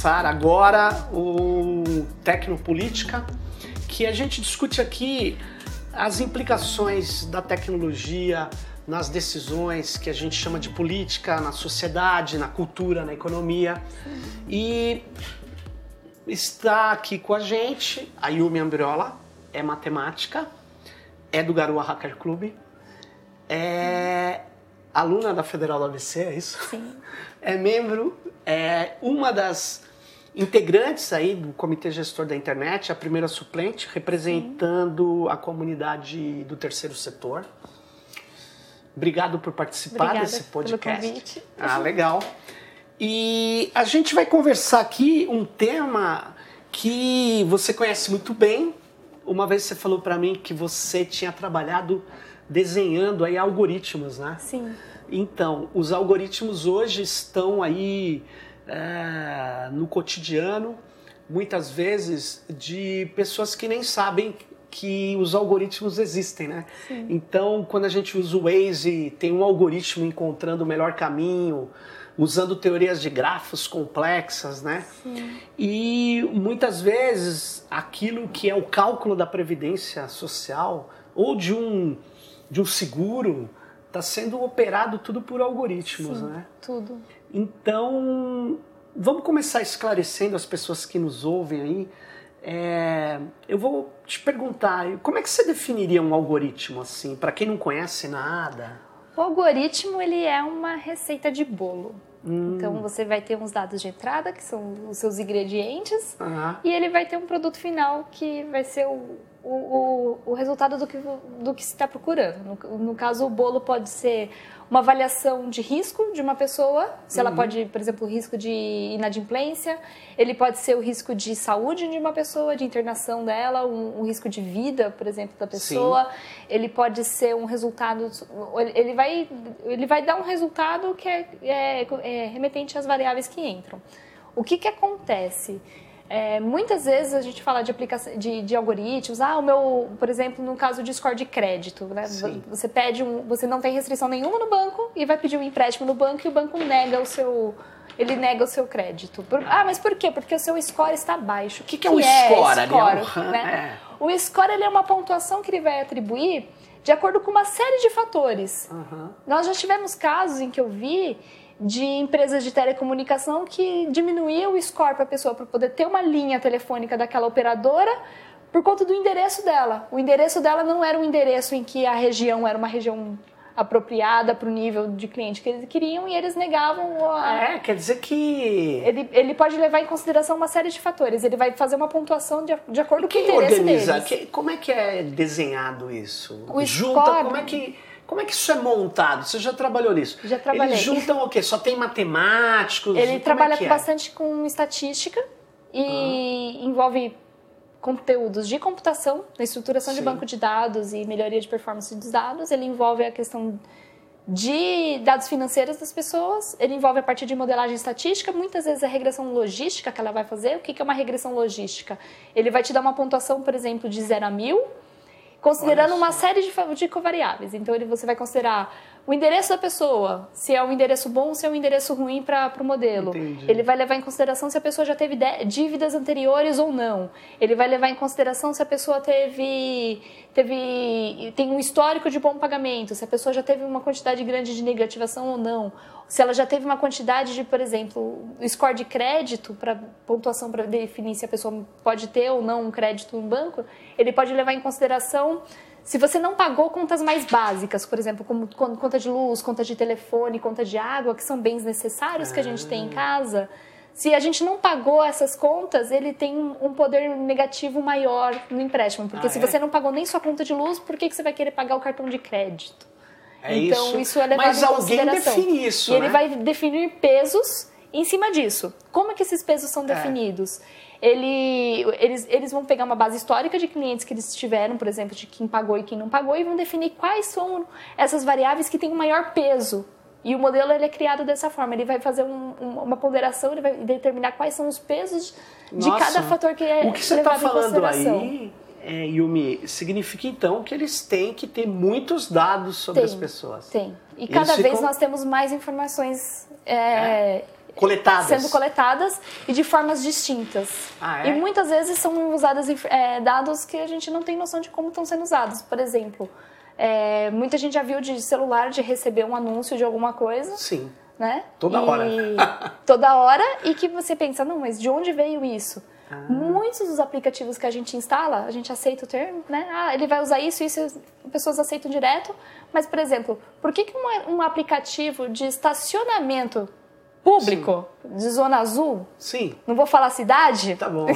começar agora o Tecnopolítica, que a gente discute aqui as implicações da tecnologia nas decisões que a gente chama de política, na sociedade, na cultura, na economia. E está aqui com a gente a Yumi Ambriola, é matemática, é do Garoa Hacker Club, é aluna da Federal da ABC, é isso? Sim. É membro, é uma das integrantes aí do Comitê Gestor da Internet, a primeira suplente, representando Sim. a comunidade do terceiro setor. Obrigado por participar Obrigada desse podcast. Pelo convite. Ah, legal. E a gente vai conversar aqui um tema que você conhece muito bem. Uma vez você falou para mim que você tinha trabalhado desenhando aí algoritmos, né? Sim. Então, os algoritmos hoje estão aí é, no cotidiano, muitas vezes, de pessoas que nem sabem que os algoritmos existem, né? Sim. Então, quando a gente usa o Waze, tem um algoritmo encontrando o melhor caminho, usando teorias de grafos complexas, né? Sim. E muitas vezes aquilo que é o cálculo da previdência social ou de um de um seguro está sendo operado tudo por algoritmos, Sim, né? Tudo. Então, vamos começar esclarecendo as pessoas que nos ouvem aí. É, eu vou te perguntar, como é que você definiria um algoritmo assim, para quem não conhece nada? O algoritmo ele é uma receita de bolo. Hum. Então você vai ter uns dados de entrada, que são os seus ingredientes, Ah, e ele vai ter um produto final que vai ser o, o, o, o resultado do que, do que se está procurando. No, no caso, o bolo pode ser uma avaliação de risco de uma pessoa, se ela pode, por exemplo, o risco de inadimplência, ele pode ser o risco de saúde de uma pessoa, de internação dela, um, um risco de vida, por exemplo, da pessoa. Ele pode ser um resultado, ele vai, ele vai dar um resultado que é, é, é remetente às variáveis que entram. O que, que acontece? É, muitas vezes a gente fala de aplicação de, de, algoritmos. Ah, o meu, por exemplo, no caso de score de crédito, né? Sim. Você pede um, você não tem restrição nenhuma no banco e vai pedir um empréstimo no banco e o banco nega o seu, ele nega o seu crédito. Por- ah, mas por quê? Porque o seu score está baixo. O que que é o score? É score, um- né? O score ele é uma pontuação que ele vai atribuir de acordo com uma série de fatores. aham. Nós já tivemos casos em que eu vi de empresas de telecomunicação que diminuía o score para a pessoa para poder ter uma linha telefônica daquela operadora por conta do endereço dela. O endereço dela não era um endereço em que a região era uma região apropriada para o nível de cliente que eles queriam e eles negavam a, É, quer dizer que ele, ele pode levar em consideração uma série de fatores. Ele vai fazer uma pontuação de, de acordo com o interesse organiza? deles. Que- como é que é desenhado isso? O Junta, score- como é que como é que isso é montado? Você já trabalhou nisso? Já trabalhei. Eles juntam o quê? Só tem matemáticos? Ele Como é trabalha que é? bastante com estatística e envolve conteúdos de computação, na estruturação de Sim. banco de dados e melhoria de performance dos dados. Ele envolve a questão de dados financeiros das pessoas, ele envolve a partir de modelagem estatística, muitas vezes a regressão logística que ela vai fazer. O que que é uma regressão logística? Ele vai te dar uma pontuação, por exemplo, de 0 a 1000, considerando uma série de, de covariáveis. Então, ele, você vai considerar o endereço da pessoa, se é um endereço bom ou se é um endereço ruim para o modelo. Entendi. Ele vai levar em consideração se a pessoa já teve dívidas anteriores ou não. Ele vai levar em consideração se a pessoa teve, teve tem um histórico de bom pagamento, se a pessoa já teve uma quantidade grande de negativação ou não. Se ela já teve uma quantidade de, por exemplo, score de crédito para pontuação para definir se a pessoa pode ter ou não um crédito no banco, ele pode levar em consideração se você não pagou contas mais básicas, por exemplo, como con- conta de luz, conta de telefone, conta de água, que são bens necessários que a gente tem em casa, se a gente não pagou essas contas, ele tem um poder negativo maior no empréstimo. Porque Ah, se é? você não pagou nem sua conta de luz, por que, que você vai querer pagar o cartão de crédito? É então, isso. isso é levado Mas em alguém define isso, E ele né? vai definir pesos em cima disso. Como é que esses pesos são definidos? Ele, eles, eles vão pegar uma base histórica de clientes que eles tiveram, por exemplo, de quem pagou e quem não pagou, e vão definir quais são essas variáveis que têm o maior peso. E o modelo ele é criado dessa forma. Ele vai fazer um- um- uma ponderação, ele vai determinar quais são os pesos de Nossa, cada fator que é O que você está falando aí, é, Yumi, significa então que eles têm que ter muitos dados sobre Tem, as pessoas. Tem. E Eles cada vez ficam- nós temos mais informações é, coletadas. sendo coletadas e de formas distintas. Ah, é? E muitas vezes são usados é, dados que a gente não tem noção de como estão sendo usados. Por exemplo, é, muita gente já viu de celular de receber um anúncio de alguma coisa. Sim. Né? Toda E- hora. toda hora e que você pensa, não, mas de onde veio isso? Ah. Muitos dos aplicativos que a gente instala, a gente aceita o termo, né? Ah, ele vai usar isso, isso, as pessoas aceitam direto. Mas, por exemplo, por que, que um, um aplicativo de estacionamento público, de zona azul, Sim. não vou falar cidade, Tá bom.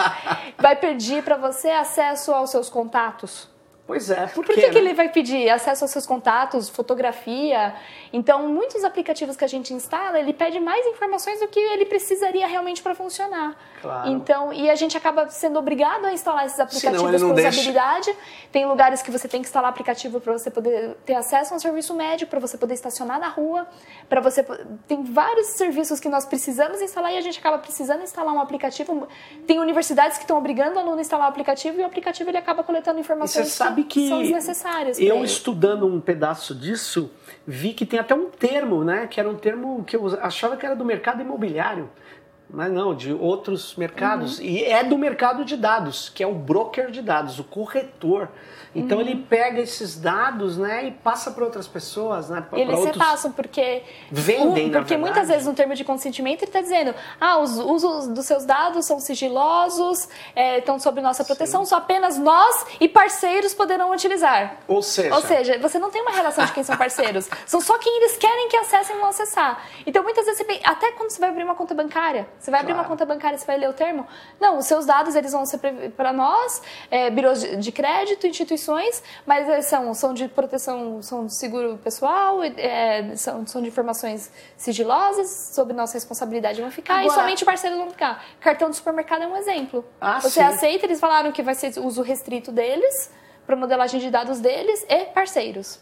vai pedir para você acesso aos seus contatos? Pois é, por, Por que, que né? ele vai pedir acesso aos seus contatos, fotografia? Então, muitos aplicativos que a gente instala, ele pede mais informações do que ele precisaria realmente para funcionar. Claro. Então, e a gente acaba sendo obrigado a instalar esses Senão aplicativos não com deixa. usabilidade. Tem lugares que você tem que instalar aplicativo para você poder ter acesso a um serviço médico, para você poder estacionar na rua, para você tem vários serviços que nós precisamos instalar e a gente acaba precisando instalar um aplicativo. Tem universidades que estão obrigando o aluno a instalar o aplicativo e o aplicativo ele acaba coletando E informações você sabe que são desnecessárias. eu ele. estudando um pedaço disso, vi que tem até um termo, né? Que era um termo que eu achava que era do mercado imobiliário. Mas não, de outros mercados. Uhum. E é do mercado de dados, que é o broker de dados, o corretor. Então Uhum. ele pega esses dados, né, e passa para outras pessoas, né? Pra, eles outros... passam porque Vendem, na porque muitas vezes no termo de consentimento ele está dizendo ah os usos dos seus dados são sigilosos é, estão sob nossa proteção só apenas nós e parceiros poderão utilizar Ou seja, ou seja, você não tem uma relação de quem são parceiros. São só quem eles querem que acessem vão acessar. Então, muitas vezes, você, até quando você vai abrir uma conta bancária, você vai abrir uma conta bancária, você vai ler o termo. Não, os seus dados eles vão ser para nós, é, birôs de, de crédito, instituições, mas eles são, são de proteção, são de seguro pessoal, é, são, são de informações sigilosas, sob nossa responsabilidade vão ficar, e Agora- somente parceiros vão ficar. Cartão de supermercado é um exemplo. Ah, você sim. aceita, eles falaram que vai ser uso restrito deles, para modelagem de dados deles e parceiros.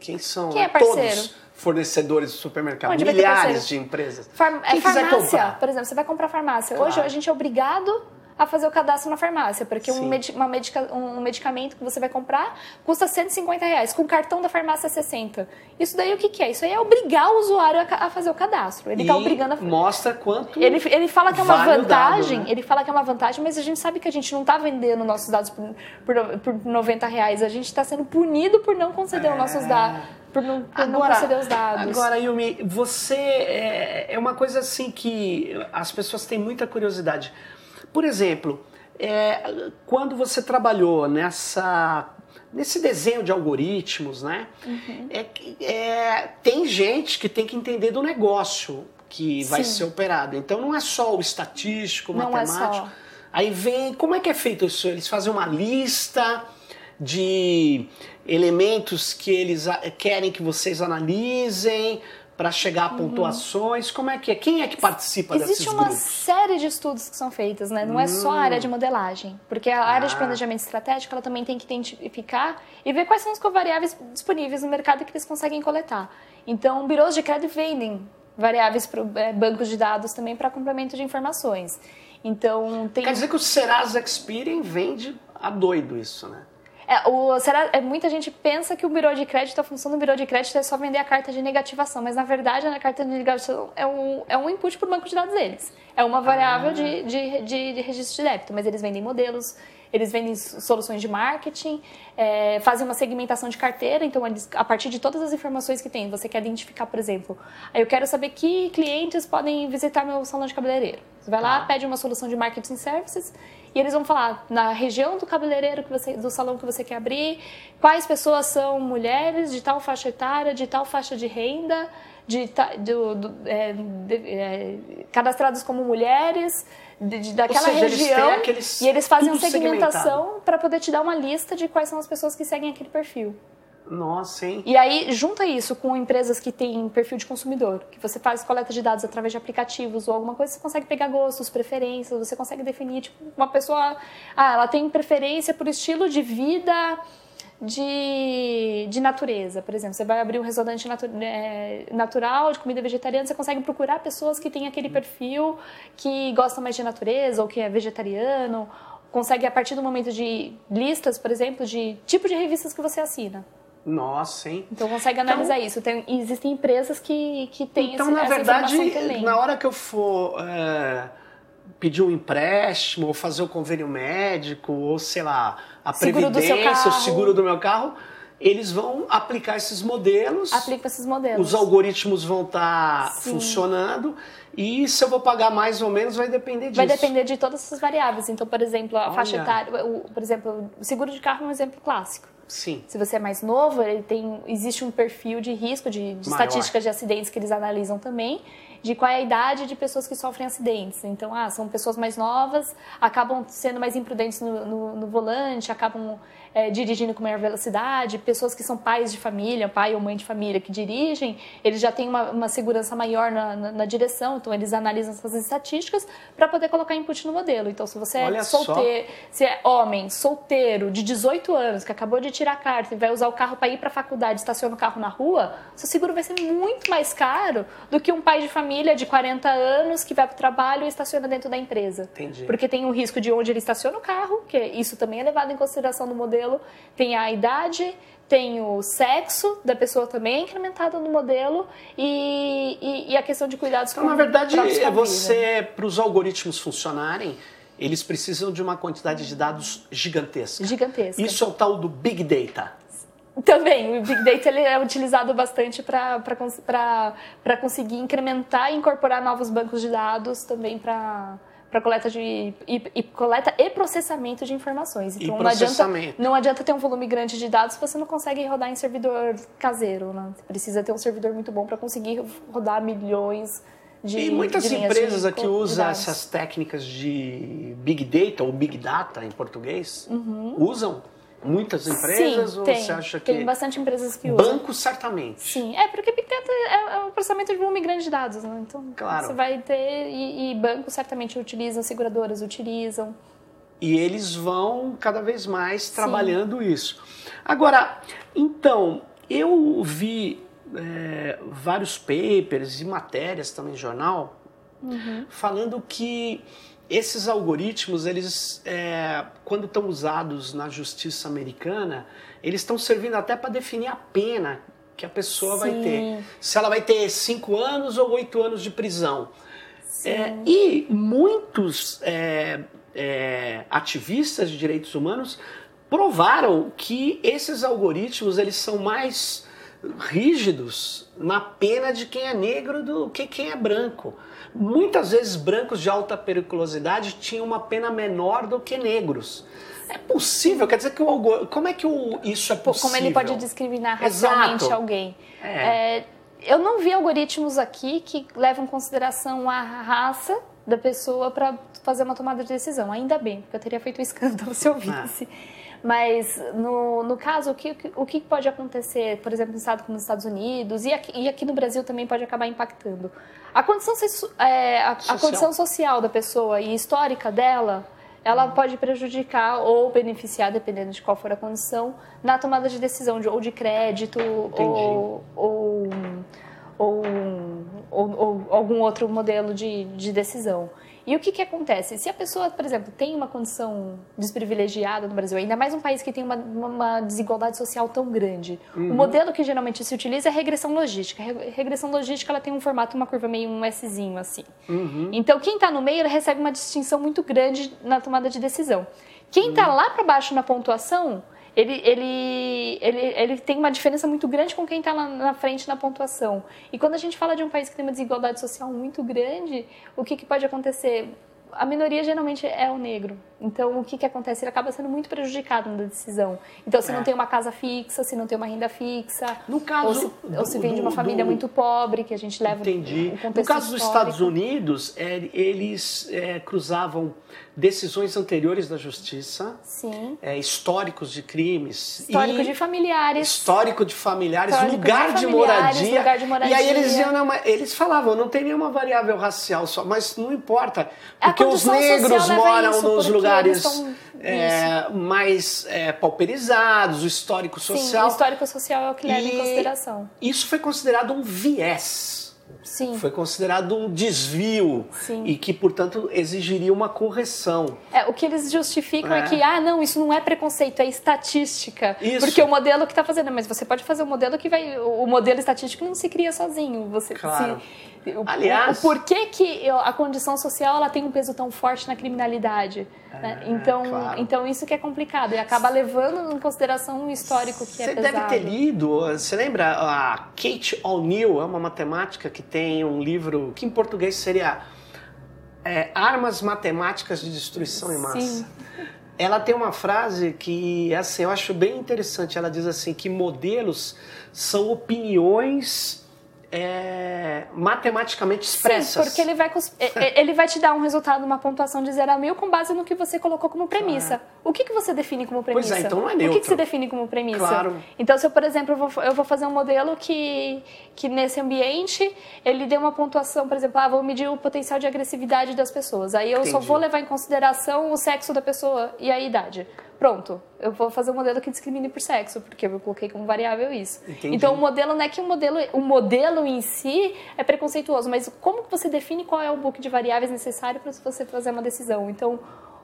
Quem são Quem é todos parceiro? Fornecedores do supermercado? Onde Milhares de empresas. Far- é Quem quiser farmácia, por exemplo, você vai comprar farmácia. Claro. Hoje a gente é obrigado a fazer o cadastro na farmácia, porque um, uma medica- um medicamento que você vai comprar custa 150 reais, com o cartão da farmácia 60. Isso daí o que, que é? Isso aí é obrigar o usuário a, a fazer o cadastro. Ele está obrigando a mostra quanto ele, ele fala que é uma vale o dado, vantagem, né? ele fala que é uma vantagem, mas a gente sabe que a gente não está vendendo nossos dados por, por, por 90 reais. A gente está sendo punido por não conceder os nossos dados, por não, por não conceder os dados. Agora, Yumi, você é, é uma coisa assim que as pessoas têm muita curiosidade. Por exemplo, é, quando você trabalhou nessa nesse desenho de algoritmos, né? Uhum. é é, tem gente que tem que entender do negócio que vai Sim. ser operado. Então não é só o estatístico, o Não é matemático. só. Aí vem, como é que é feito isso? Eles fazem uma lista de elementos que eles querem que vocês analisem para chegar a pontuações. Como é que é? Quem é que participa Uhum. Existe desses uma grupos? série de estudos que são feitos, né? Não é só a área de modelagem, porque a área de Ah. planejamento estratégico ela também tem que identificar e ver quais são as covariáveis disponíveis no mercado que eles conseguem coletar. Então, birôs de crédito vendem variáveis para bancos de dados também para complemento de informações. Então, tem Quer dizer que o Serasa Experian vende a doido isso, né? É, o, será, é, muita gente pensa que o birô de crédito, a função do birô de crédito é só vender a carta de negativação, mas na verdade a carta de negativação é um, é um input para o banco de dados deles. É uma variável de, de, de, de registro de débito, mas eles vendem modelos, eles vendem soluções de marketing, é, fazem uma segmentação de carteira, então eles, a partir de todas as informações que tem, você quer identificar, por exemplo, aí eu quero saber que clientes podem visitar meu salão de cabeleireiro. Você vai lá, Tá. pede uma solução de marketing services e eles vão falar na região do cabeleireiro que você, do salão que você quer abrir, quais pessoas são mulheres de tal faixa etária, de tal faixa de renda, de, do- do- é, de- é, cadastrados como mulheres de- de- daquela seja, eles região aqueles- e eles fazem segmentação para poder te dar uma lista de quais são as pessoas que seguem aquele perfil. Nossa, hein? E aí, junta isso com empresas que têm perfil de consumidor, que você faz coleta de dados através de aplicativos ou alguma coisa, você consegue pegar gostos, preferências, você consegue definir, tipo, uma pessoa, ah, ela tem preferência por estilo de vida de, de natureza, por exemplo. Você vai abrir um restaurante natu é, natural, de comida vegetariana, você consegue procurar pessoas que têm aquele perfil, que gostam mais de natureza ou que é vegetariano, consegue, a partir do momento de listas, por exemplo, de tipo de revistas que você assina. Nossa, hein? Então consegue analisar então, isso. Tem, existem empresas que, que têm então, esse, na verdade, na hora que eu for é, pedir um empréstimo, ou fazer o convênio médico, ou sei lá, a seguro previdência, o seguro do meu carro, eles vão aplicar esses modelos. Aplica esses modelos. Os algoritmos vão estar tá funcionando. E se eu vou pagar mais ou menos vai depender disso. Vai depender de todas essas variáveis. Então, por exemplo, a Olha. faixa etária, o, por exemplo, o seguro de carro é um exemplo clássico. Sim. Se você é mais novo, ele tem, existe um perfil de risco de, de estatísticas de acidentes que eles analisam também de qual é a idade de pessoas que sofrem acidentes. Então, ah, são pessoas mais novas, acabam sendo mais imprudentes no, no, no volante, acabam é, dirigindo com maior velocidade. Pessoas que são pais de família, pai ou mãe de família que dirigem, eles já têm uma, uma segurança maior na, na, na, direção, então eles analisam essas estatísticas para poder colocar input no modelo. Então, se você é solteiro, se é homem, solteiro, de 18 anos, que acabou de tirar a carta e vai usar o carro para ir para a faculdade, estaciona o carro na rua, seu seguro vai ser muito mais caro do que um pai de família família de 40 anos que vai para o trabalho e estaciona dentro da empresa. Entendi. Porque tem o risco de onde ele estaciona o carro, que isso também é levado em consideração no modelo, tem a idade, tem o sexo da pessoa também incrementado no modelo e, e, e a questão de cuidados então, com na verdade, é você, para os algoritmos funcionarem, eles precisam de uma quantidade de dados gigantesca. Gigantesca. Isso é o tal do Big Data. Também, o Big Data ele é utilizado bastante para conseguir incrementar e incorporar novos bancos de dados também para para coleta de e, e, coleta e processamento de informações. Então não adianta, não adianta ter um volume grande de dados se você não consegue rodar em servidor caseiro, né? Você precisa ter um servidor muito bom para conseguir rodar milhões de E muitas de empresas aqui usam essas técnicas de Big Data ou Big Data em português, uhum. usam Muitas empresas Sim, ou tem, você acha que. Tem bastante empresas que usam. Banco, certamente. Sim, é porque Big Data é, é um processamento de volume grande de dados, né? Então claro. você vai ter. E, e bancos certamente utilizam, seguradoras utilizam. E eles vão cada vez mais trabalhando Sim. isso. Agora, então, eu vi é, vários papers e matérias também jornal uhum. falando que esses algoritmos, eles, é, quando estão usados na justiça americana, eles estão servindo até para definir a pena que a pessoa Sim. vai ter. Se ela vai ter cinco anos ou oito anos de prisão. É, e muitos é, é, ativistas de direitos humanos provaram que esses algoritmos eles são mais rígidos na pena de quem é negro do que quem é branco. Muitas vezes brancos de alta periculosidade tinham uma pena menor do que negros. É possível? Quer dizer que o como é que o, isso é possível? Como ele pode discriminar racialmente Exato. alguém? É. É, eu não vi algoritmos aqui que levam em consideração a raça da pessoa para fazer uma tomada de decisão. Ainda bem, porque eu teria feito um escândalo se eu visse. Ah. Mas no, no caso, o que, o que pode acontecer, por exemplo, no estado como nos Estados Unidos e aqui, e aqui no Brasil também pode acabar impactando? A condição, é, a, a condição social da pessoa e histórica dela, ela pode prejudicar ou beneficiar, dependendo de qual for a condição, na tomada de decisão de, ou de crédito ou, ou, ou, ou, algum outro modelo de, de decisão. E o que, que acontece? Se a pessoa, por exemplo, tem uma condição desprivilegiada no Brasil, ainda mais um país que tem uma, uma desigualdade social tão grande, uhum. o modelo que geralmente se utiliza é regressão logística. Regressão logística ela tem um formato, uma curva meio um Szinho assim. Uhum. Então, quem está no meio recebe uma distinção muito grande na tomada de decisão. Quem está uhum. lá para baixo na pontuação ele, ele, ele, ele tem uma diferença muito grande com quem está lá na frente na pontuação. E quando a gente fala de um país que tem uma desigualdade social muito grande, o que, que pode acontecer? A minoria geralmente é o negro. Então, o que, que acontece? Ele acaba sendo muito prejudicado na decisão. Então, se é. não tem uma casa fixa, se não tem uma renda fixa, no caso ou se, do, ou se vem de uma família do... muito pobre, que a gente leva Entendi. No caso dos Estados Unidos, é, eles é, cruzavam decisões anteriores da justiça, é, históricos de crimes, histórico de familiares, histórico de familiares, histórico lugar, de, familiares moradia, lugar de moradia. E aí eles iam, não, eles falavam, não tem nenhuma variável racial só, mas não importa, porque os negros moram nos lugares é, mais é, pauperizados, o histórico social. Sim, o histórico social é o que leva em consideração. Isso foi considerado um viés Sim. Foi considerado um desvio Sim. e que, portanto, exigiria uma correção. É, o que eles justificam é. É. que, ah, não, isso não é preconceito, é estatística. Isso. Porque o modelo que está fazendo, mas você pode fazer um modelo que vai. O modelo estatístico não se cria sozinho. Você Claro. se, o, Aliás- o porquê que a condição social ela tem um peso tão forte na criminalidade? né? É, Então, claro. então isso que é complicado e acaba levando em consideração um histórico que Você é deve pesado. ter lido, você lembra a Kate O'Neill, é uma matemática que tem um livro que em português seria é, Armas Matemáticas de Destruição em Massa. Sim. Ela tem uma frase que assim, eu acho bem interessante. Ela diz assim que modelos são opiniões é, matematicamente expressas. Sim, porque ele vai, e- e- ele vai te dar um resultado, uma pontuação de 0 a mil com base no que você colocou como premissa. O que, que você define como Pois premissa? é, então não é O que, neutro. que você define como premissa? Claro. Então, se eu, por exemplo, eu vou, eu vou fazer um modelo que, que nesse ambiente ele dê uma pontuação, por exemplo, ah, vou medir o potencial de agressividade das pessoas. Aí eu só Entendi. vou levar em consideração o sexo da pessoa e a idade. Pronto, eu vou fazer um modelo que discrimine por sexo, porque eu coloquei como variável isso. Entendi. Então, o modelo não é que o modelo, o modelo em si é preconceituoso, mas como você define qual é o book de variáveis necessário para você fazer uma decisão? Então,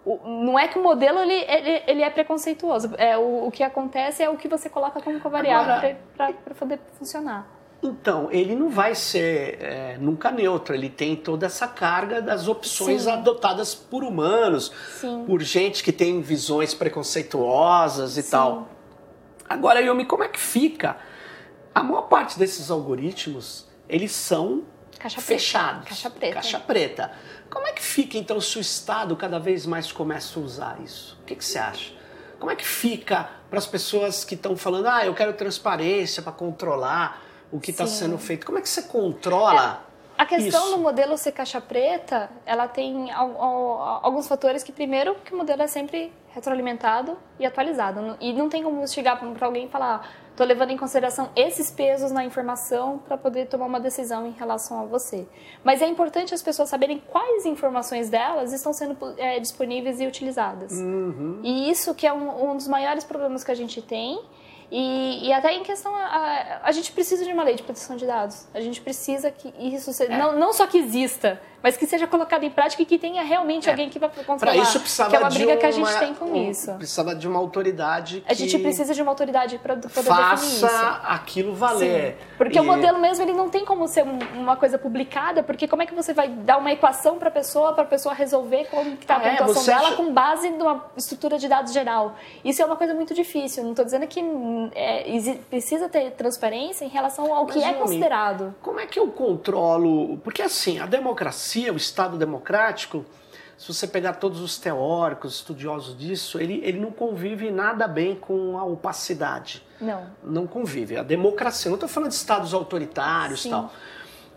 o- não é que o modelo ele, ele, ele é preconceituoso. É, o, o que acontece é o que você coloca como variável para poder funcionar. Então, ele não vai ser é, nunca neutro, ele tem toda essa carga das opções Sim. adotadas por humanos, Sim. por gente que tem visões preconceituosas e Sim. tal. Agora, Yumi, como é que fica? A maior parte desses algoritmos, eles são Caixa fechados. Caixa preta. Caixa preta. Como é que fica, então, se o Estado cada vez mais começa a usar isso? O que, que você acha? Como é que fica para as pessoas que estão falando, ah, eu quero transparência para controlar o que está sendo feito? Como é que você controla A questão isso? do modelo ser caixa preta, ela tem al- al- alguns fatores que, primeiro, que o modelo é sempre retroalimentado e atualizado. E não tem como chegar para alguém e falar, estou levando em consideração esses pesos na informação para poder tomar uma decisão em relação a você. Mas é importante as pessoas saberem quais informações delas estão sendo é, disponíveis e utilizadas. Uhum. E isso que é um, um dos maiores problemas que a gente tem. E, e até em questão, a, a gente precisa de uma lei de proteção de dados. A gente precisa que isso É. seja, não, não só que exista, mas que seja colocado em prática e que tenha realmente alguém que vai controlar. Para É. isso precisava que é uma briga que a gente uma- tem com um- isso. Precisava de uma autoridade que A gente precisa de uma autoridade para poder definir faça isso. aquilo valer. Sim, porque E- o modelo mesmo ele não tem como ser um- uma coisa publicada, porque como é que você vai dar uma equação para a pessoa, para a pessoa resolver como que está a é? pontuação Você dela acha- com base numa estrutura de dados geral. Isso é uma coisa muito difícil. Não estou dizendo que é, precisa ter transparência em relação ao que Mas, é Yumi, considerado. Como é que eu controlo? Porque assim, a democracia, o Estado democrático, se você pegar todos os teóricos, estudiosos disso, ele, ele não convive nada bem com a opacidade. Não. Não convive. A democracia, não estou falando de estados autoritários e Sim. tal.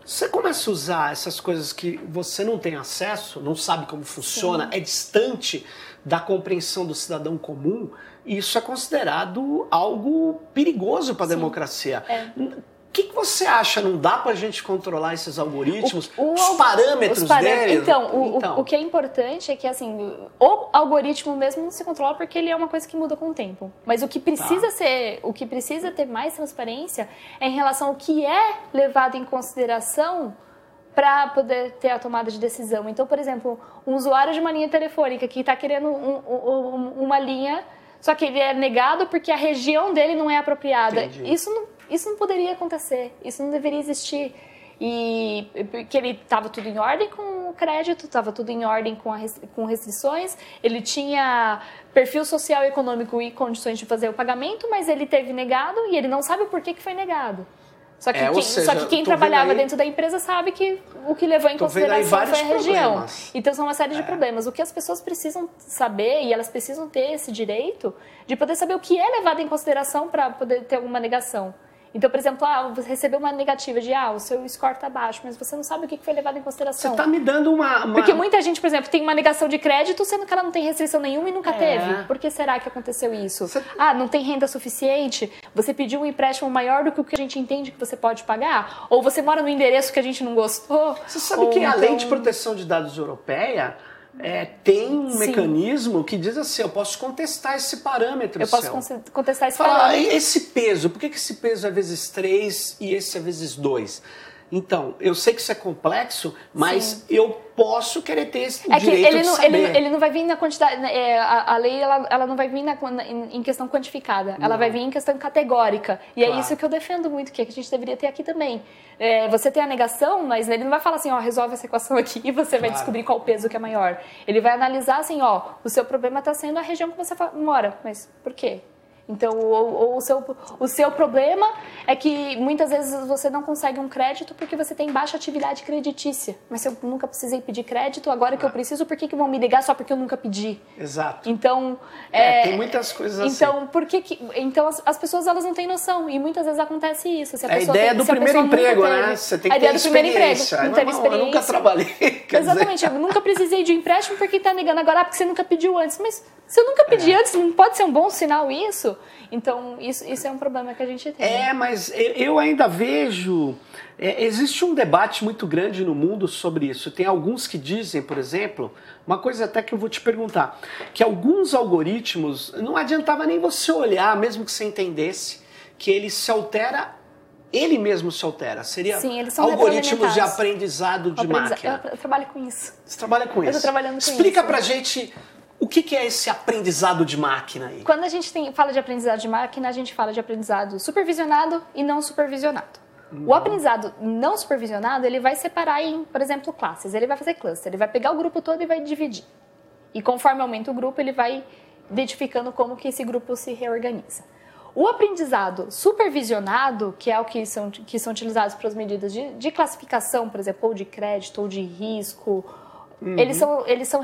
Você começa a usar essas coisas que você não tem acesso, não sabe como funciona, é distante da compreensão do cidadão comum, isso é considerado algo perigoso para a democracia. É. O que, que você acha? Não dá para a gente controlar esses algoritmos? O- o os parâmetros os parâmetros- deles? Então, o, o- o que é importante é que assim, o algoritmo mesmo não se controla porque ele é uma coisa que muda com o tempo. Mas o que precisa Tá. ser, o que precisa ter mais transparência é em relação ao que é levado em consideração para poder ter a tomada de decisão. Então, por exemplo, um usuário de uma linha telefônica que está querendo um- um- uma linha, só que ele é negado porque a região dele não é apropriada. Entendi. Isso não, isso não poderia acontecer, isso não deveria existir. E porque ele estava tudo em ordem com o crédito, estava tudo em ordem com, com restrições, ele tinha perfil social econômico e condições de fazer o pagamento, mas ele teve negado e ele não sabe por que, que foi negado. Só que, É, quem, seja, só que quem trabalhava aí- dentro da empresa sabe que o que levou em consideração foi a região. problemas. Então são uma série de É. problemas. O que as pessoas precisam saber e elas precisam ter esse direito de poder saber o que é levado em consideração para poder ter alguma negação. Então, por exemplo, ah, você recebeu uma negativa de ah, o seu score está baixo, mas você não sabe o que foi levado em Você consideração. está me dando uma. uma- Porque muita gente, por exemplo, tem uma negação de crédito, sendo que ela não tem restrição nenhuma e nunca É. teve. Por que será que aconteceu isso? Você- Ah, não tem renda suficiente? Você pediu um empréstimo maior do que o que a gente entende que você pode pagar? Ou você mora no endereço que a gente não gostou? Você sabe Ou que a Lei de então- Proteção de Dados Europeia é, tem um Sim. mecanismo que diz assim: eu posso contestar esse parâmetro. Eu posso seu. contestar esse Falar, parâmetro. esse peso, por que, que esse peso é vezes 3 e esse é vezes 2? Então, eu sei que isso é complexo, mas Sim. eu posso querer ter esse é direito que ele de não, saber. Ele, ele, não vai vir na quantidade... Né, é, a, a, lei, ela, ela não vai vir na, em, em questão quantificada. Não. Ela vai vir em questão categórica. E é claro. é isso que eu defendo muito, que a gente deveria ter aqui também. É, você tem a negação, mas ele não vai falar assim, ó, resolve essa equação aqui e você claro. vai descobrir qual o peso que é maior. Ele vai analisar assim, ó, o seu problema está sendo a região que você mora. Mas por quê? Então, ou, ou o, seu, o seu problema é que muitas vezes você não consegue um crédito porque você tem baixa atividade creditícia. Mas se eu nunca precisei pedir crédito, agora que eu preciso, por que, que vão me ligar só porque eu nunca pedi? Exato. Então, é, é, tem muitas coisas assim. Então, por que, que então as, as, pessoas elas não têm noção e muitas vezes acontece isso. Se a, é a ideia tem, do primeiro emprego, né? Você tem que a ter ideia do primeiro emprego. Não, teve experiência. Eu nunca trabalhei. Exatamente. Dizer... Eu nunca precisei de empréstimo porque está negando agora porque você nunca pediu antes. Mas se eu nunca pedi é. antes, não pode ser um bom sinal isso? Então, isso, isso é um problema que a gente tem. É, mas eu ainda vejo. É, existe um debate muito grande no mundo sobre isso. Tem alguns que dizem, por exemplo, uma coisa até que eu vou te perguntar, que alguns algoritmos não adiantava nem você olhar, mesmo que você entendesse, que ele se altera ele mesmo se altera. Seria Sim, eles são algoritmos de aprendizado de Aprendiza máquina. Eu, eu, trabalho com isso. Você trabalha com eu isso? Eu trabalhando com Explica isso. pra gente o que, que, é esse aprendizado de máquina aí? Quando a gente tem, fala de aprendizado de máquina, a gente fala de aprendizado supervisionado e não supervisionado. Uhum. O aprendizado não supervisionado, ele vai separar em, por exemplo, classes. Ele vai fazer cluster, ele vai pegar o grupo todo e vai dividir. E conforme aumenta o grupo, ele vai identificando como que esse grupo se reorganiza. O aprendizado supervisionado, que é o que são, que são utilizados para as medidas de, de classificação, por exemplo, ou de crédito, ou de risco, Uhum. Eles, são, eles são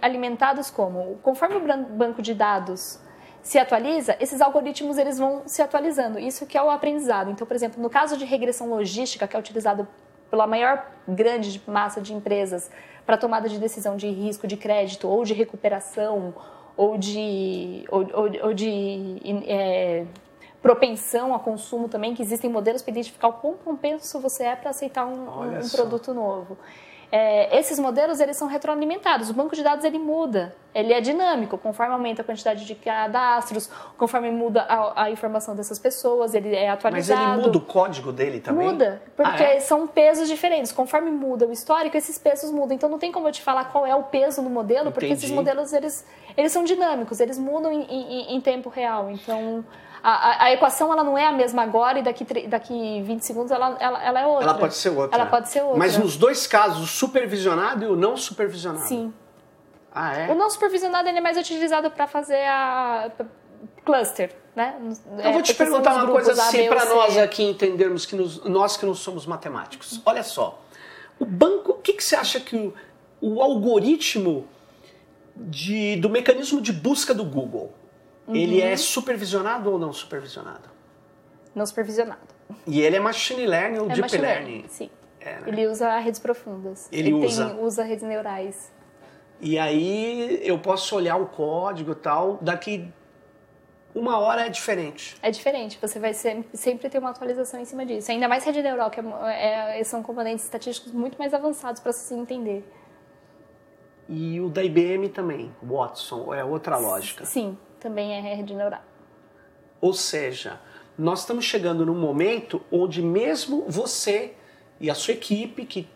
alimentados como? Conforme o banco de dados se atualiza, esses algoritmos eles vão se atualizando. Isso que é o aprendizado. Então, por exemplo, no caso de regressão logística, que é utilizado pela maior grande massa de empresas para tomada de decisão de risco de crédito ou de recuperação ou de, ou, ou, ou de é, propensão a consumo também, que existem modelos para identificar o quão propenso você é para aceitar um, um produto novo é, esses modelos eles são retroalimentados. O banco de dados ele muda, ele é dinâmico, conforme aumenta a quantidade de cadastros, conforme muda a, a informação dessas pessoas, ele é atualizado. Mas ele muda o código dele também? Muda, porque ah, é? são pesos diferentes. Conforme muda o histórico, esses pesos mudam. Então não tem como eu te falar qual é o peso no modelo, Entendi. porque esses modelos eles, eles são dinâmicos, eles mudam em, em, em tempo real. Então a, a, equação ela não é a mesma agora e daqui, daqui 20 segundos ela, ela, ela é outra. Ela pode ser outra. Ela pode ser outra. Mas nos dois casos, o supervisionado e o não supervisionado. Sim. Ah, é? O não supervisionado ele é mais utilizado para fazer a cluster, né? Eu vou te é, perguntar uma coisa assim para nós aqui entendermos que nos, nós que não somos matemáticos. Olha só, o banco, o que, que você acha que o, o algoritmo de, do mecanismo de busca do Google Uhum. Ele é supervisionado ou não supervisionado? Não supervisionado. E ele é machine learning ou é deep learning? learning? Sim. É, né? Ele usa redes profundas. Ele, ele usa. Tem, usa redes neurais. E aí eu posso olhar o código e tal, daqui uma hora é diferente. É diferente, você vai sempre, sempre ter uma atualização em cima disso. Ainda mais rede neural, que é, é, são componentes estatísticos muito mais avançados para se entender. E o da IBM também, Watson, é outra lógica. Sim, também é rede neural. Ou seja, nós estamos chegando num momento onde mesmo você e a sua equipe que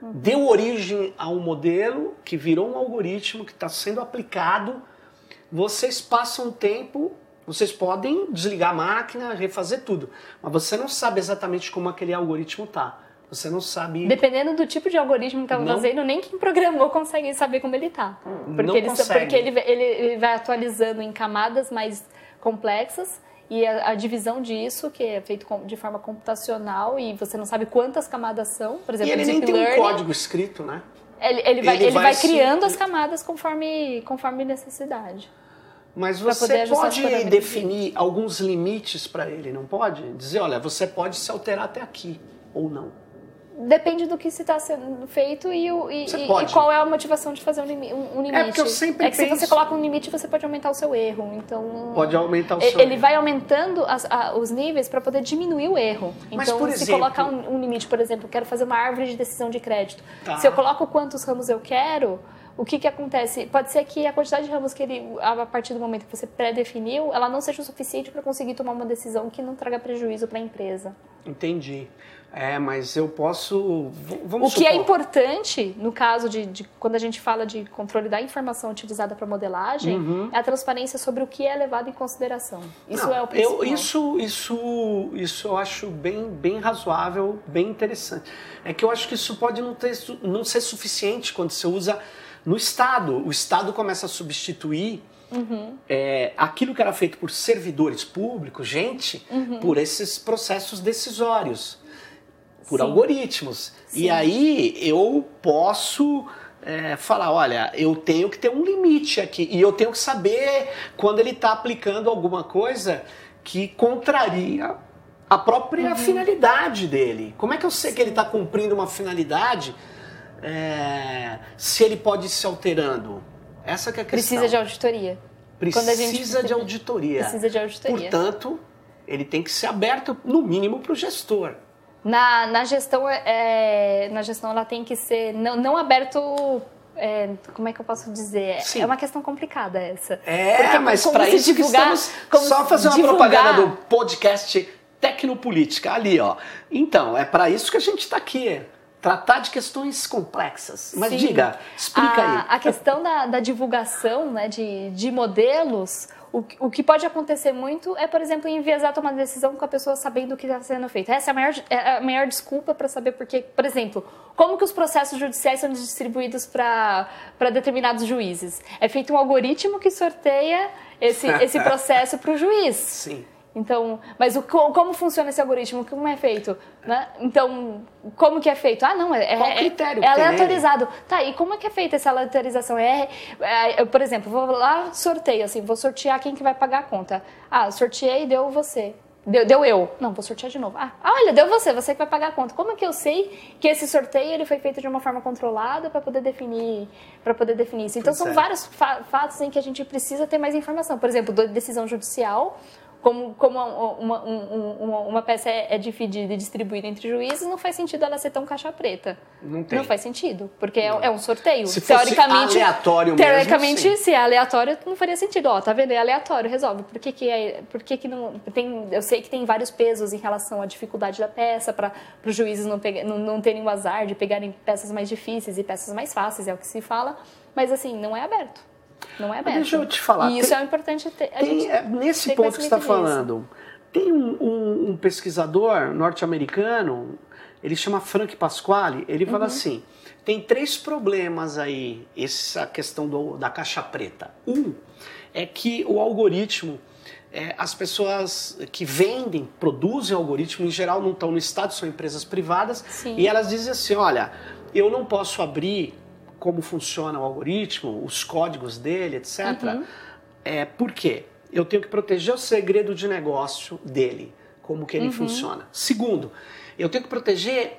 deu origem a um modelo que virou um algoritmo que está sendo aplicado, vocês passam tempo, vocês podem desligar a máquina, refazer tudo, mas você não sabe exatamente como aquele algoritmo está. Você não sabe. Dependendo do tipo de algoritmo que está fazendo, nem quem programou consegue saber como ele está. Porque, não ele, consegue. porque ele, ele, ele vai atualizando em camadas mais complexas e a, a, divisão disso, que é feito de forma computacional e você não sabe quantas camadas são, por exemplo, e ele nem tem learning, um código escrito, né? Ele, ele vai, ele, ele vai, vai criando se... as camadas conforme, conforme necessidade. Mas você pode definir alguns limites para ele, não pode? Dizer, olha, você pode se alterar até aqui ou não. Depende do que se está sendo feito e, o, e, e, qual é a motivação de fazer um, limi, um, limite. É porque eu sempre é que penso... se você coloca um limite, você pode aumentar o seu erro. Então pode aumentar o seu Ele erro. vai aumentando as, a, os níveis para poder diminuir o erro. Mas, então, por se exemplo... colocar um, um, limite, por exemplo, quero fazer uma árvore de decisão de crédito. Tá. Se eu coloco quantos ramos eu quero, o que, que acontece? Pode ser que a quantidade de ramos que ele, a partir do momento que você pré-definiu, ela não seja o suficiente para conseguir tomar uma decisão que não traga prejuízo para a empresa. Entendi. É, mas eu posso. Vamos o que é supor. é importante, no caso de, de, quando a gente fala de controle da informação utilizada para modelagem, uhum. é a transparência sobre o que é levado em consideração. Isso não, é o principal. Eu, isso, isso, isso eu acho bem, bem razoável, bem interessante. É que eu acho que isso pode não, ter, não ser suficiente quando você usa no Estado. O Estado começa a substituir Uhum. É, aquilo que era feito por servidores públicos, gente, uhum. por esses processos decisórios por Sim. algoritmos. Sim. E aí eu posso é, falar, olha, eu tenho que ter um limite aqui e eu tenho que saber quando ele está aplicando alguma coisa que contraria a própria uhum. finalidade dele. Como é que eu sei que ele está cumprindo uma finalidade é, se ele pode ir se alterando? Essa é a questão. Precisa de auditoria. Precisa de auditoria. Precisa de auditoria. Portanto, ele tem que ser aberto, no mínimo, para o gestor. Na, na gestão, é, na gestão ela tem que ser não, não aberto é, como é que eu posso dizer? Sim. É uma questão complicada essa. É, Porque, mas para isso divulgar, que estamos só fazer uma divulgar... propaganda do podcast Tecnopolítica ali, ó. Então, é para isso que a gente está aqui. Tratar de questões complexas. Mas Sim. diga, explica a, aí. A questão da, da divulgação né, de, de modelos o, o que pode acontecer muito é, por exemplo, enviesar tomar decisão com a pessoa sabendo o que está sendo feito. Essa é a maior, é a maior desculpa para saber porque, por exemplo, como que os processos judiciais são distribuídos para determinados juízes. É feito um algoritmo que sorteia esse, esse processo para o juiz. Sim. Então, mas o, como funciona esse algoritmo? Como é feito? Né? Então, como que é feito? Ah, não, é, Qual é, critério é, é aleatorizado. Tá, e como é que é feita essa aleatorização? É, é, por exemplo, vou lá, sorteio, assim, vou sortear quem que vai pagar a conta. Ah, sorteei, deu você. Deu, deu eu. Não, vou sortear de novo. Ah, olha, deu você, você que vai pagar a conta. Como é que eu sei que esse sorteio ele foi feito de uma forma controlada para poder definir para poder definir isso? Então, pois são é. vários fa fatos em que a gente precisa ter mais informação. Por exemplo, decisão judicial, como, como uma, uma, uma, peça é, é, dividida e distribuída entre juízes, não faz sentido ela ser tão caixa preta. Não tem. Não faz sentido, porque é, é, um sorteio. Se teoricamente, aleatório teoricamente, mesmo, se é aleatório, não faria sentido. Ó, tá vendo? É aleatório, resolve. Por que, que, é, por que, que não. Tem, eu sei que tem vários pesos em relação à dificuldade da peça, para os juízes não, pegar, não, não terem o azar de pegarem peças mais difíceis e peças mais fáceis, é o que se fala. Mas assim, não é aberto. Não é aberto. Deixa eu te falar. E isso tem, é importante ter. Tem, é, nesse ponto que você está falando, tem um, um, um pesquisador norte-americano, ele chama Frank Pasquale, ele fala uhum. assim: tem três problemas aí, essa questão do, da caixa preta. Um é que o algoritmo, é, as pessoas que vendem, produzem algoritmo, em geral não estão no Estado, são empresas privadas, Sim. e elas dizem assim: olha, eu não posso abrir como funciona o algoritmo, os códigos dele, etc. Uhum. É, por quê? Eu tenho que proteger o segredo de negócio dele, como que ele uhum. funciona. Segundo, eu tenho que proteger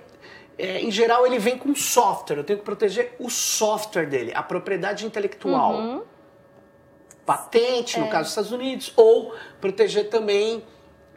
é, em geral ele vem com software, eu tenho que proteger o software dele, a propriedade intelectual. Uhum. Patente, no é. caso dos Estados Unidos, ou proteger também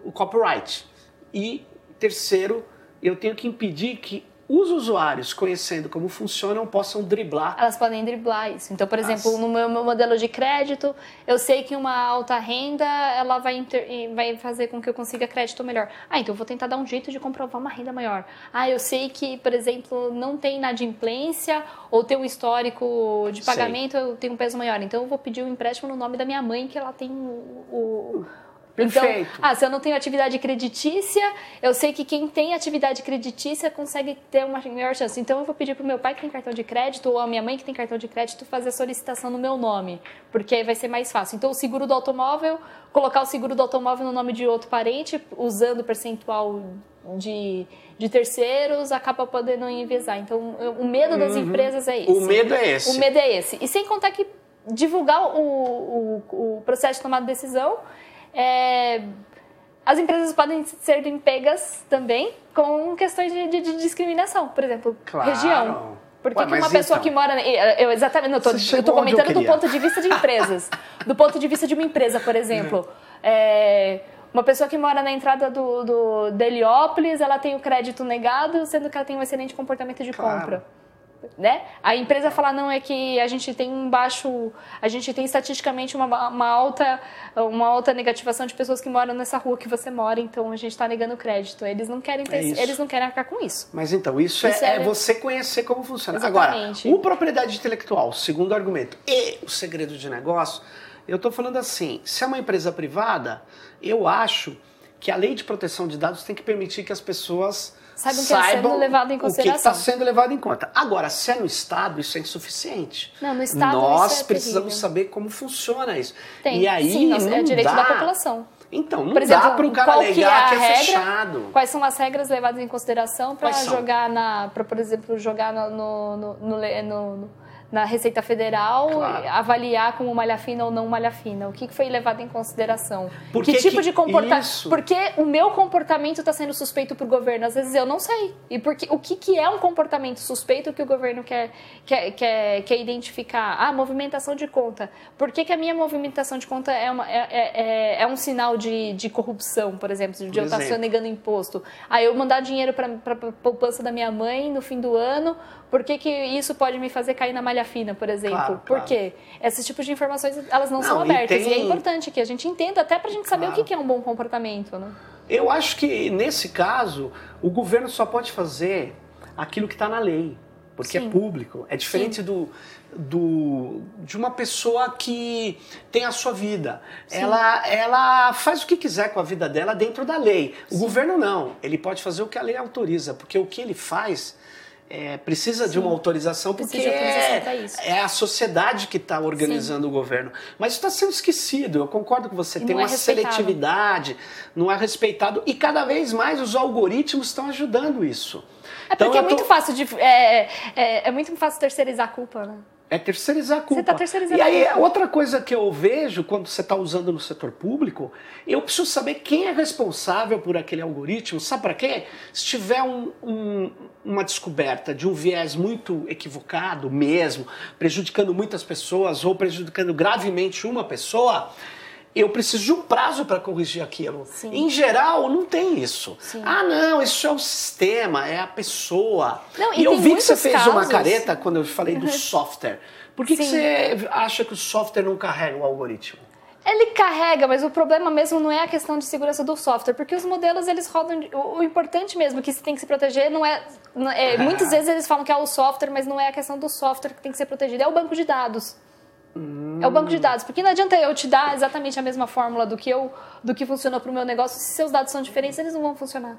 o copyright. E terceiro, eu tenho que impedir que os usuários, conhecendo como funcionam, possam driblar. Elas podem driblar isso. Então, por exemplo, As... no meu, meu, modelo de crédito, eu sei que uma alta renda ela vai, inter... vai fazer com que eu consiga crédito melhor. Ah, então eu vou tentar dar um jeito de comprovar uma renda maior. Ah, eu sei que, por exemplo, não tem inadimplência ou tem um histórico de pagamento, sei. eu tenho um peso maior. Então eu vou pedir um empréstimo no nome da minha mãe, que ela tem o, o Perfeito. Então, ah, se eu não tenho atividade creditícia, eu sei que quem tem atividade creditícia consegue ter uma maior chance. Então, eu vou pedir para o meu pai que tem cartão de crédito ou a minha mãe que tem cartão de crédito fazer a solicitação no meu nome, porque aí vai ser mais fácil. Então, o seguro do automóvel, colocar o seguro do automóvel no nome de outro parente, usando o percentual de, de terceiros, acaba podendo enviesar. Então, o medo das uhum. empresas é esse. O medo é esse. O medo é esse. E sem contar que divulgar o, o, o processo de tomada de decisão é, as empresas podem ser pegas também com questões de, de, de discriminação, por exemplo, claro. região. Porque Ué, uma pessoa então, que mora. Eu, exatamente, eu estou comentando do ponto de vista de empresas. do ponto de vista de uma empresa, por exemplo. É, uma pessoa que mora na entrada do, do, Heliópolis, ela tem o crédito negado, sendo que ela tem um excelente comportamento de claro. compra. Né? A empresa falar não é que a gente tem um baixo, a gente tem estatisticamente uma, uma alta, uma alta negativação de pessoas que moram nessa rua que você mora, então a gente está negando crédito. Eles não querem ter, É eles não querem arcar com isso. Mas então, isso, Isso é, é- é você conhecer como funciona. Exatamente. Agora, o propriedade intelectual, segundo argumento, e o segredo de negócio, eu estou falando assim, se é uma empresa privada, eu acho que a lei de proteção de dados tem que permitir que as pessoas Saibam o que está sendo levado em o que está consideração. sendo levado em conta. Agora, se é no Estado, isso é insuficiente. Não, no Estado Nós isso é precisamos terrível. saber como funciona isso. Tem, e aí, sim, é não direito dá... da população. Então, não Por exemplo, dá para o cara qual que é alegar a que é, regra? fechado. Quais são as regras levadas em consideração para jogar na, para por exemplo, jogar no, no, no- no- na Receita Federal, Claro. avaliar como malha fina ou não malha fina? O que foi levado em consideração? Por que, que tipo que- de comportamento? Porque o meu comportamento está sendo suspeito para o governo. Às vezes eu não sei. E porque o que, que é um comportamento suspeito que o governo quer, quer, quer, quer identificar? Ah, movimentação de conta. Por que, que a minha movimentação de conta é, uma, é, é, é- é um sinal de, de corrupção, por exemplo, de eu estar exemplo. sonegando imposto? Aí eu mandar dinheiro para a poupança da minha mãe no fim do ano, por que, que isso pode me fazer cair na malha fina, por exemplo? Claro, por claro. quê? Esses tipos de informações, elas não, Não, são e abertas. E, tem- é importante que a gente entenda, até para a gente saber Claro. o que, é um bom comportamento, né? Eu acho que nesse caso o governo só pode fazer aquilo que está na lei, porque Sim. é público. É diferente do, do de uma pessoa que tem a sua vida. Ela, ela faz o que quiser com a vida dela dentro da lei. O governo não. Ele pode fazer o que a lei autoriza, porque o que ele faz é, precisa de uma autorização, porque autorização é, é a sociedade que está organizando o governo. Mas está sendo esquecido. Eu concordo com você. E Tem é uma respeitado. seletividade, não é respeitado. E cada vez mais os algoritmos estão ajudando isso. É Então porque é eu tô- muito fácil de. É, é, é muito fácil terceirizar a culpa, né? É terceirizar a culpa. tá terceirizando e aí, outra coisa que eu vejo quando você está usando no setor público, eu preciso saber quem é responsável por aquele algoritmo. Sabe para quê? Se tiver um- um- uma descoberta de um viés muito equivocado mesmo, prejudicando muitas pessoas ou prejudicando gravemente uma pessoa, eu preciso de um prazo para corrigir aquilo. Sim. Em geral, não tem isso. Sim. Ah, não, isso é o sistema, é a pessoa. Não, e e eu vi que você fez uma casos- careta quando eu falei do software. Por que, que você acha que o software não carrega o algoritmo? Ele carrega, mas o problema mesmo não é a questão de segurança do software, porque os modelos eles rodam. O, importante mesmo que se tem que se proteger não é, não é- Muitas vezes eles falam que é o software, mas não é a questão do software que tem que ser protegido, é o banco de dados. É o banco de dados, porque não adianta eu te dar exatamente a mesma fórmula do que eu, do que funcionou para o meu negócio, se seus dados são diferentes, eles não vão funcionar.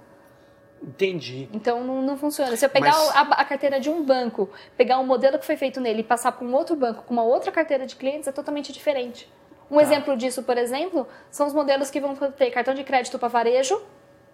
Entendi. Então não, não funciona. Se eu pegar Mas- a, a carteira de um banco, pegar um modelo que foi feito nele e passar para um outro banco com uma outra carteira de clientes, é totalmente diferente. Um exemplo disso, por exemplo, são os modelos que vão ter cartão de crédito para varejo,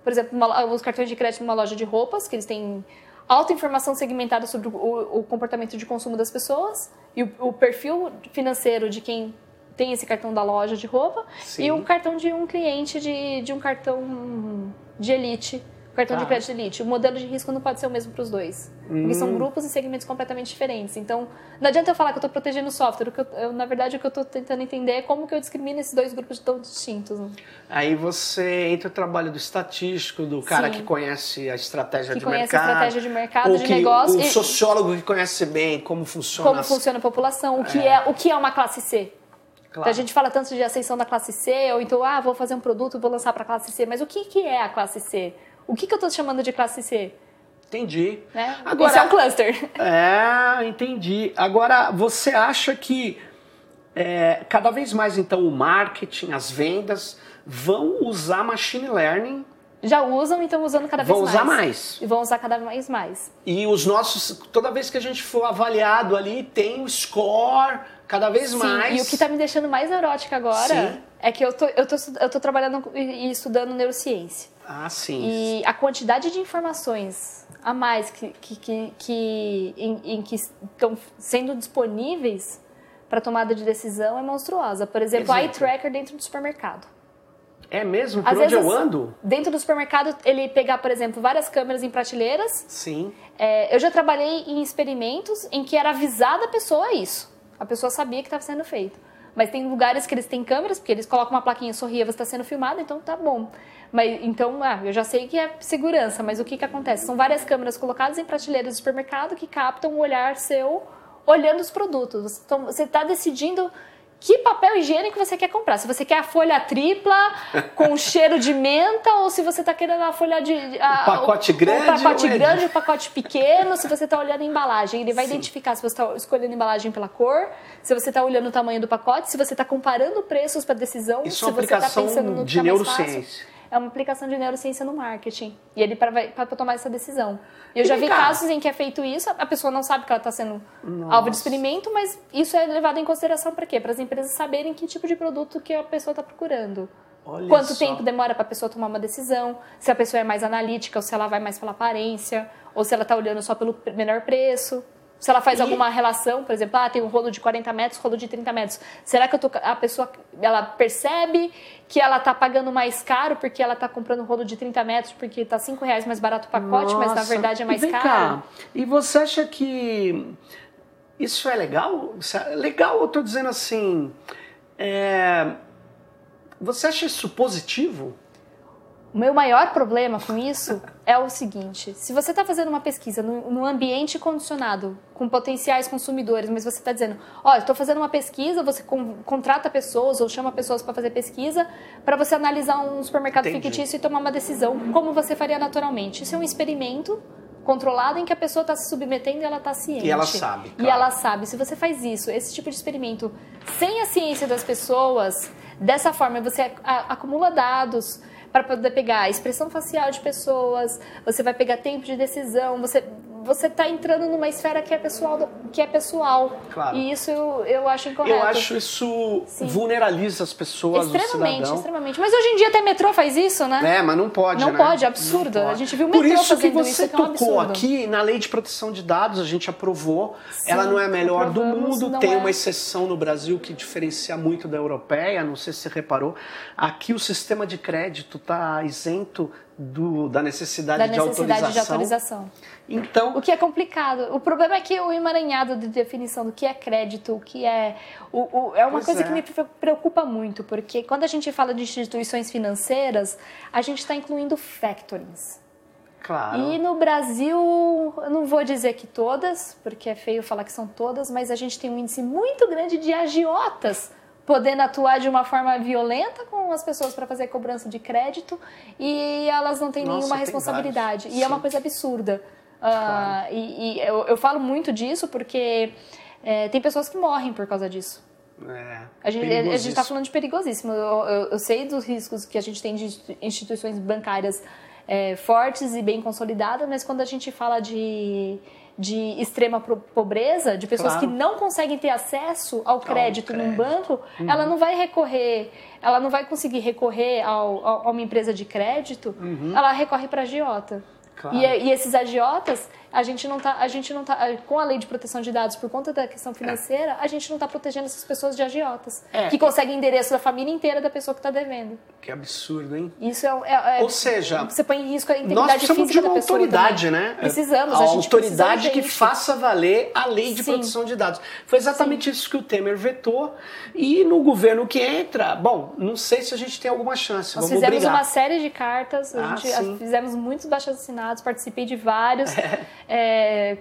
por exemplo, uma- os cartões de crédito numa loja de roupas, que eles têm alta informação segmentada sobre o, o- comportamento de consumo das pessoas e o, o perfil financeiro de quem tem esse cartão da loja de roupa Sim. e o cartão de um cliente de, de um cartão de elite, cartão de Tá. crédito elite. O modelo de risco não pode ser o mesmo para os dois. Porque Hum. são grupos e segmentos completamente diferentes. Então, não adianta eu falar que eu estou protegendo o software. O que eu- eu- na verdade, o que eu estou tentando entender é como que eu discrimino esses dois grupos tão distintos. né? Aí você entra o trabalho do estatístico, do cara Sim. que conhece a estratégia Que de conhece a mercado. estratégia de mercado, de que- negócio O e- sociólogo que conhece bem como funciona. Como as- funciona a população, o que é, o que é uma classe C. Claro. A gente fala tanto de ascensão da classe C, ou então, ah, vou fazer um produto, vou lançar para a classe C. Mas o que, que é a classe C? O que, que eu estou chamando de classe C? Entendi. Né? Agora, Isso é um cluster. É, entendi. Agora, você acha que é, cada vez mais, então, o marketing, as vendas vão usar machine learning, Já usam e estão usando cada vez vão mais. usar mais. E vão usar cada vez mais. E os nossos, toda vez que a gente for avaliado ali, tem o score cada vez Sim, mais. e o que tá me deixando mais neurótica agora Sim. é que eu tô, eu, tô, eu tô trabalhando e estudando neurociência. Ah, sim. E a quantidade de informações a mais que, que, que, que- em, em que estão sendo disponíveis para tomada de decisão é monstruosa. Por exemplo, o eye tracker dentro do supermercado. É mesmo? Por Às onde vezes, eu ando? Dentro do supermercado, ele pegar, por exemplo, várias câmeras em prateleiras. Sim. É, eu já trabalhei em experimentos em que era avisada a pessoa isso. A pessoa sabia que estava sendo feito. Mas tem lugares que eles têm câmeras, porque eles colocam uma plaquinha sorria, você está sendo filmado, então tá bom. Mas então, ah, eu já sei que é segurança, mas o que que acontece? São várias câmeras colocadas em prateleiras do supermercado que captam o olhar seu olhando os produtos. Então, você está decidindo que papel higiênico você quer comprar. Se você quer a folha tripla com cheiro de menta ou se você está querendo a folha de a, o pacote grande, o pacote grande, o pacote pequeno. Se você está olhando a embalagem, ele vai Sim. identificar se você está escolhendo a embalagem pela cor, se você está olhando o tamanho do pacote, se você está comparando preços para decisão, Isso se é você está pensando no de neurociência é uma aplicação de neurociência no marketing. E ele para tomar essa decisão. E eu já vi casos em que é feito isso, a pessoa não sabe que ela está sendo Nossa. alvo de experimento, mas isso é levado em consideração para quê? Para as empresas saberem que tipo de produto que a pessoa está procurando. Olha Quanto só. tempo demora para a pessoa tomar uma decisão, se a pessoa é mais analítica ou se ela vai mais pela aparência, ou se ela está olhando só pelo menor preço. Se ela faz e... alguma relação, por exemplo, ah, tem um rolo de 40 metros, rolo de 30 metros. Será que tô, a pessoa ela percebe que ela está pagando mais caro porque ela está comprando um rolo de 30 metros porque está 5 reais mais barato o pacote, Nossa. mas na verdade é mais e caro? Cá. E você acha que isso é legal? É legal, eu estou dizendo assim. É... Você acha isso positivo? O meu maior problema com isso é o seguinte: se você está fazendo uma pesquisa num ambiente condicionado, com potenciais consumidores, mas você está dizendo, olha, estou fazendo uma pesquisa, você contrata pessoas ou chama pessoas para fazer pesquisa, para você analisar um supermercado Entendi. fictício e tomar uma decisão, como você faria naturalmente. Isso é um experimento controlado em que a pessoa está se submetendo e ela está ciente. E ela sabe. Claro. E ela sabe. Se você faz isso, esse tipo de experimento, sem a ciência das pessoas, dessa forma você acumula dados para poder pegar a expressão facial de pessoas, você vai pegar tempo de decisão, você você está entrando numa esfera que é pessoal, que é pessoal. Claro. E isso eu, eu acho incorreto. Eu acho isso Sim. vulneraliza as pessoas, extremamente, extremamente. Mas hoje em dia até metrô faz isso, né? É, mas não pode, Não né? pode, é absurdo. Pode. A gente viu o metrô Por isso que você isso, tocou é um aqui na lei de proteção de dados, a gente aprovou. Sim, Ela não é a melhor do mundo, tem é. uma exceção no Brasil que diferencia muito da europeia, não sei se você reparou. Aqui o sistema de crédito está isento do, da necessidade, da de, necessidade autorização. de autorização. Então, o que é complicado. O problema é que o emaranhado de definição do que é crédito, o que é. O, o é uma coisa é. que me preocupa muito, porque quando a gente fala de instituições financeiras, a gente está incluindo factorings. Claro. E no Brasil, eu não vou dizer que todas, porque é feio falar que são todas, mas a gente tem um índice muito grande de agiotas podendo atuar de uma forma violenta com as pessoas para fazer cobrança de crédito e elas não têm Nossa, nenhuma responsabilidade. E Sim. é uma coisa absurda. Claro. Uh, e, e eu, eu, falo muito disso porque é, tem pessoas que morrem por causa disso. É, a gente está falando de perigosíssimo. Eu, eu, eu, sei dos riscos que a gente tem de instituições bancárias é, fortes e bem consolidadas, mas quando a gente fala de de extrema pobreza, de pessoas claro. que não conseguem ter acesso ao crédito, crédito. num banco, uhum. ela não vai recorrer, ela não vai conseguir recorrer ao, ao, a uma empresa de crédito, uhum. ela recorre para a agiota. Claro. E, e, esses agiotas, a gente não tá, a gente não tá, com a lei de proteção de dados por conta da questão financeira, a gente não está protegendo essas pessoas de agiotas, é. que conseguem endereço da família inteira da pessoa que está devendo. Que absurdo, hein? Isso é, é, é, Ou seja, você põe em risco a integridade física de uma da pessoa autoridade, também. né? Precisamos, a, a autoridade que faça valer a lei de Sim. proteção de dados. Foi exatamente Sim. isso que o Temer vetou e no governo que entra, bom, não sei se a gente tem alguma chance. Nós Vamos fizemos brigar. uma série de cartas, ah, gente fizemos muitos baixos assinados, participei de vários. É.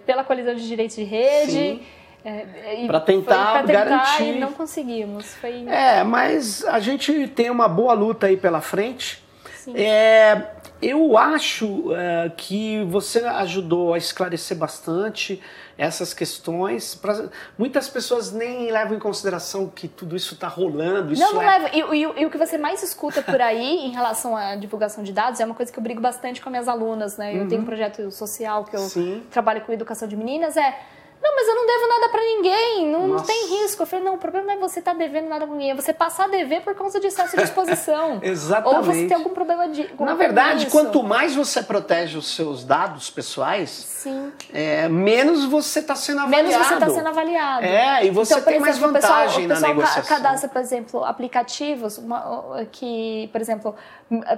pela coalizão de direitos de rede. É, para tentar, tentar, garantir. E não conseguimos. Foi... É, mas a gente tem uma boa luta aí pela frente. Sim. É, eu acho é, que você ajudou a esclarecer bastante essas questões. Pra, muitas pessoas nem levam em consideração que tudo isso está rolando. Isso não, não é... leva. E, e, e, o que você mais escuta por aí em relação à divulgação de dados é uma coisa que eu brigo bastante com minhas alunas. Né? Eu uhum. tenho um projeto social que eu Sim. trabalho com educação de meninas. É não, mas eu não devo nada para ninguém, não, não, tem risco. Eu falei, não, o problema não é você estar tá devendo nada para ninguém, é você passar a dever por causa de excesso de exposição. Exatamente. Ou você tem algum problema de. Na verdade, quanto mais você protege os seus dados pessoais, é, menos você está sendo avaliado. Menos você está sendo avaliado. É, e você então, tem mais vantagem o pessoal, na negociação. cadastra, por exemplo, aplicativos uma, que, por exemplo,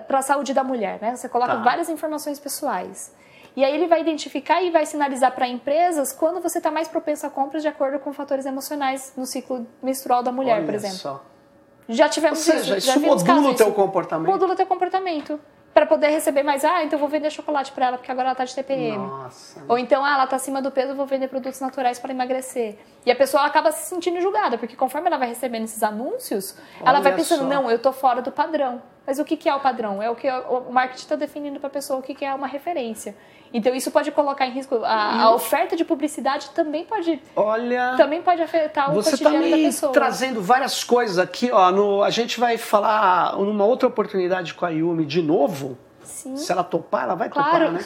para a saúde da mulher, né? Você coloca tá. várias informações pessoais. E aí ele vai identificar e vai sinalizar para empresas quando você está mais propenso a compras de acordo com fatores emocionais no ciclo menstrual da mulher, Olha por exemplo. Só. Já tivemos Ou seja, isso, já isso modula o teu comportamento. Modula o teu comportamento. Para poder receber mais, ah, então vou vender chocolate para ela porque agora ela tá de TPM. Nossa. Ou então, ah, ela tá acima do peso, vou vender produtos naturais para emagrecer. E a pessoa acaba se sentindo julgada, porque conforme ela vai recebendo esses anúncios, ela vai Olha pensando, só. não, eu tô fora do padrão. Mas o que, que é o padrão? É o que o marketing está definindo para a pessoa o que, que é uma referência. Então isso pode colocar em risco a, a oferta de publicidade também pode Olha. também pode afetar o Você está cotidiano da me pessoa. trazendo várias coisas aqui, ó. No, a gente vai falar numa outra oportunidade com a Yumi de novo. Sim. Se ela topar, ela vai Claro. topar, né?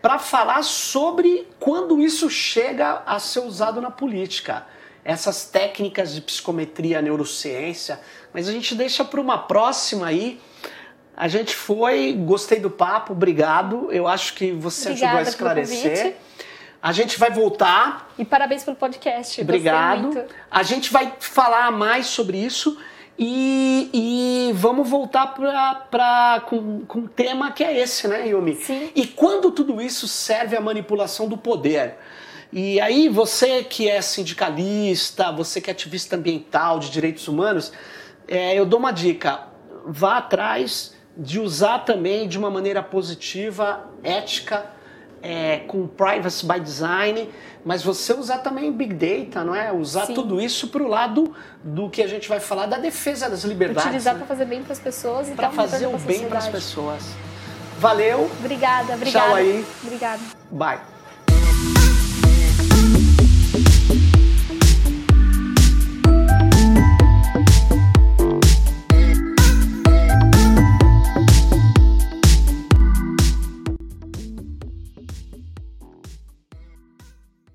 Para falar sobre quando isso chega a ser usado na política. Essas técnicas de psicometria, neurociência. Mas a gente deixa para uma próxima aí. A gente foi, gostei do papo, obrigado. Eu acho que você ajudou a Obrigada esclarecer. A gente vai voltar E parabéns pelo podcast. Obrigado. A gente vai falar mais sobre isso e, e vamos voltar pra, pra, com, com um tema que é esse, né, Yumi? Sim. E quando tudo isso serve à manipulação do poder? E aí, você que é sindicalista, você que é ativista ambiental, de direitos humanos, é, eu dou uma dica: vá atrás de usar também de uma maneira positiva, ética, é, com privacy by design, mas você usar também big data, não é? Usar Sim. tudo isso para o lado do que a gente vai falar da defesa das liberdades, Utilizar né? para fazer bem para as pessoas e para fazer o bem para as pessoas. Valeu, Obrigada, obrigada. aí. Obrigada. bye.